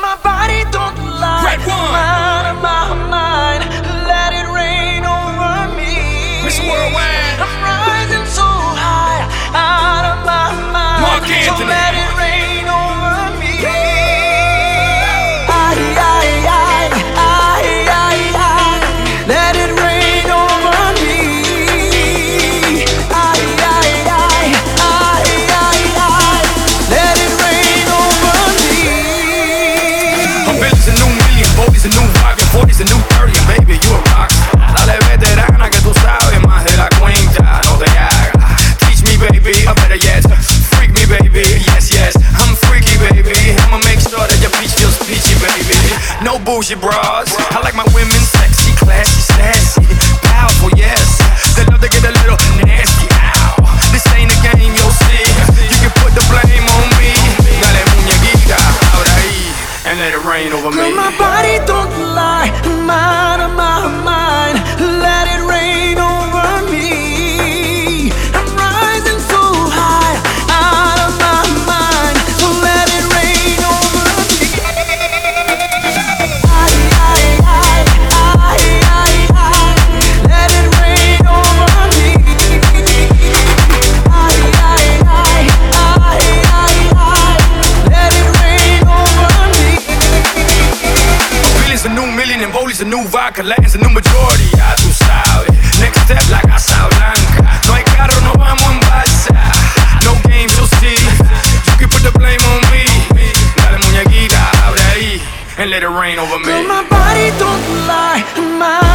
my body don't lie. RedOne. My bougie bras. I like my women a new million and Polish a new vodka. Latin's a new majority, ya tú sabes. Next step like Casa Blanca. No hay carro, no vamos en balsa. No games, you'll see. You can put the blame on me. Dale muñequita, abre ahí. And let it rain over me. Girl, my body don't lie. My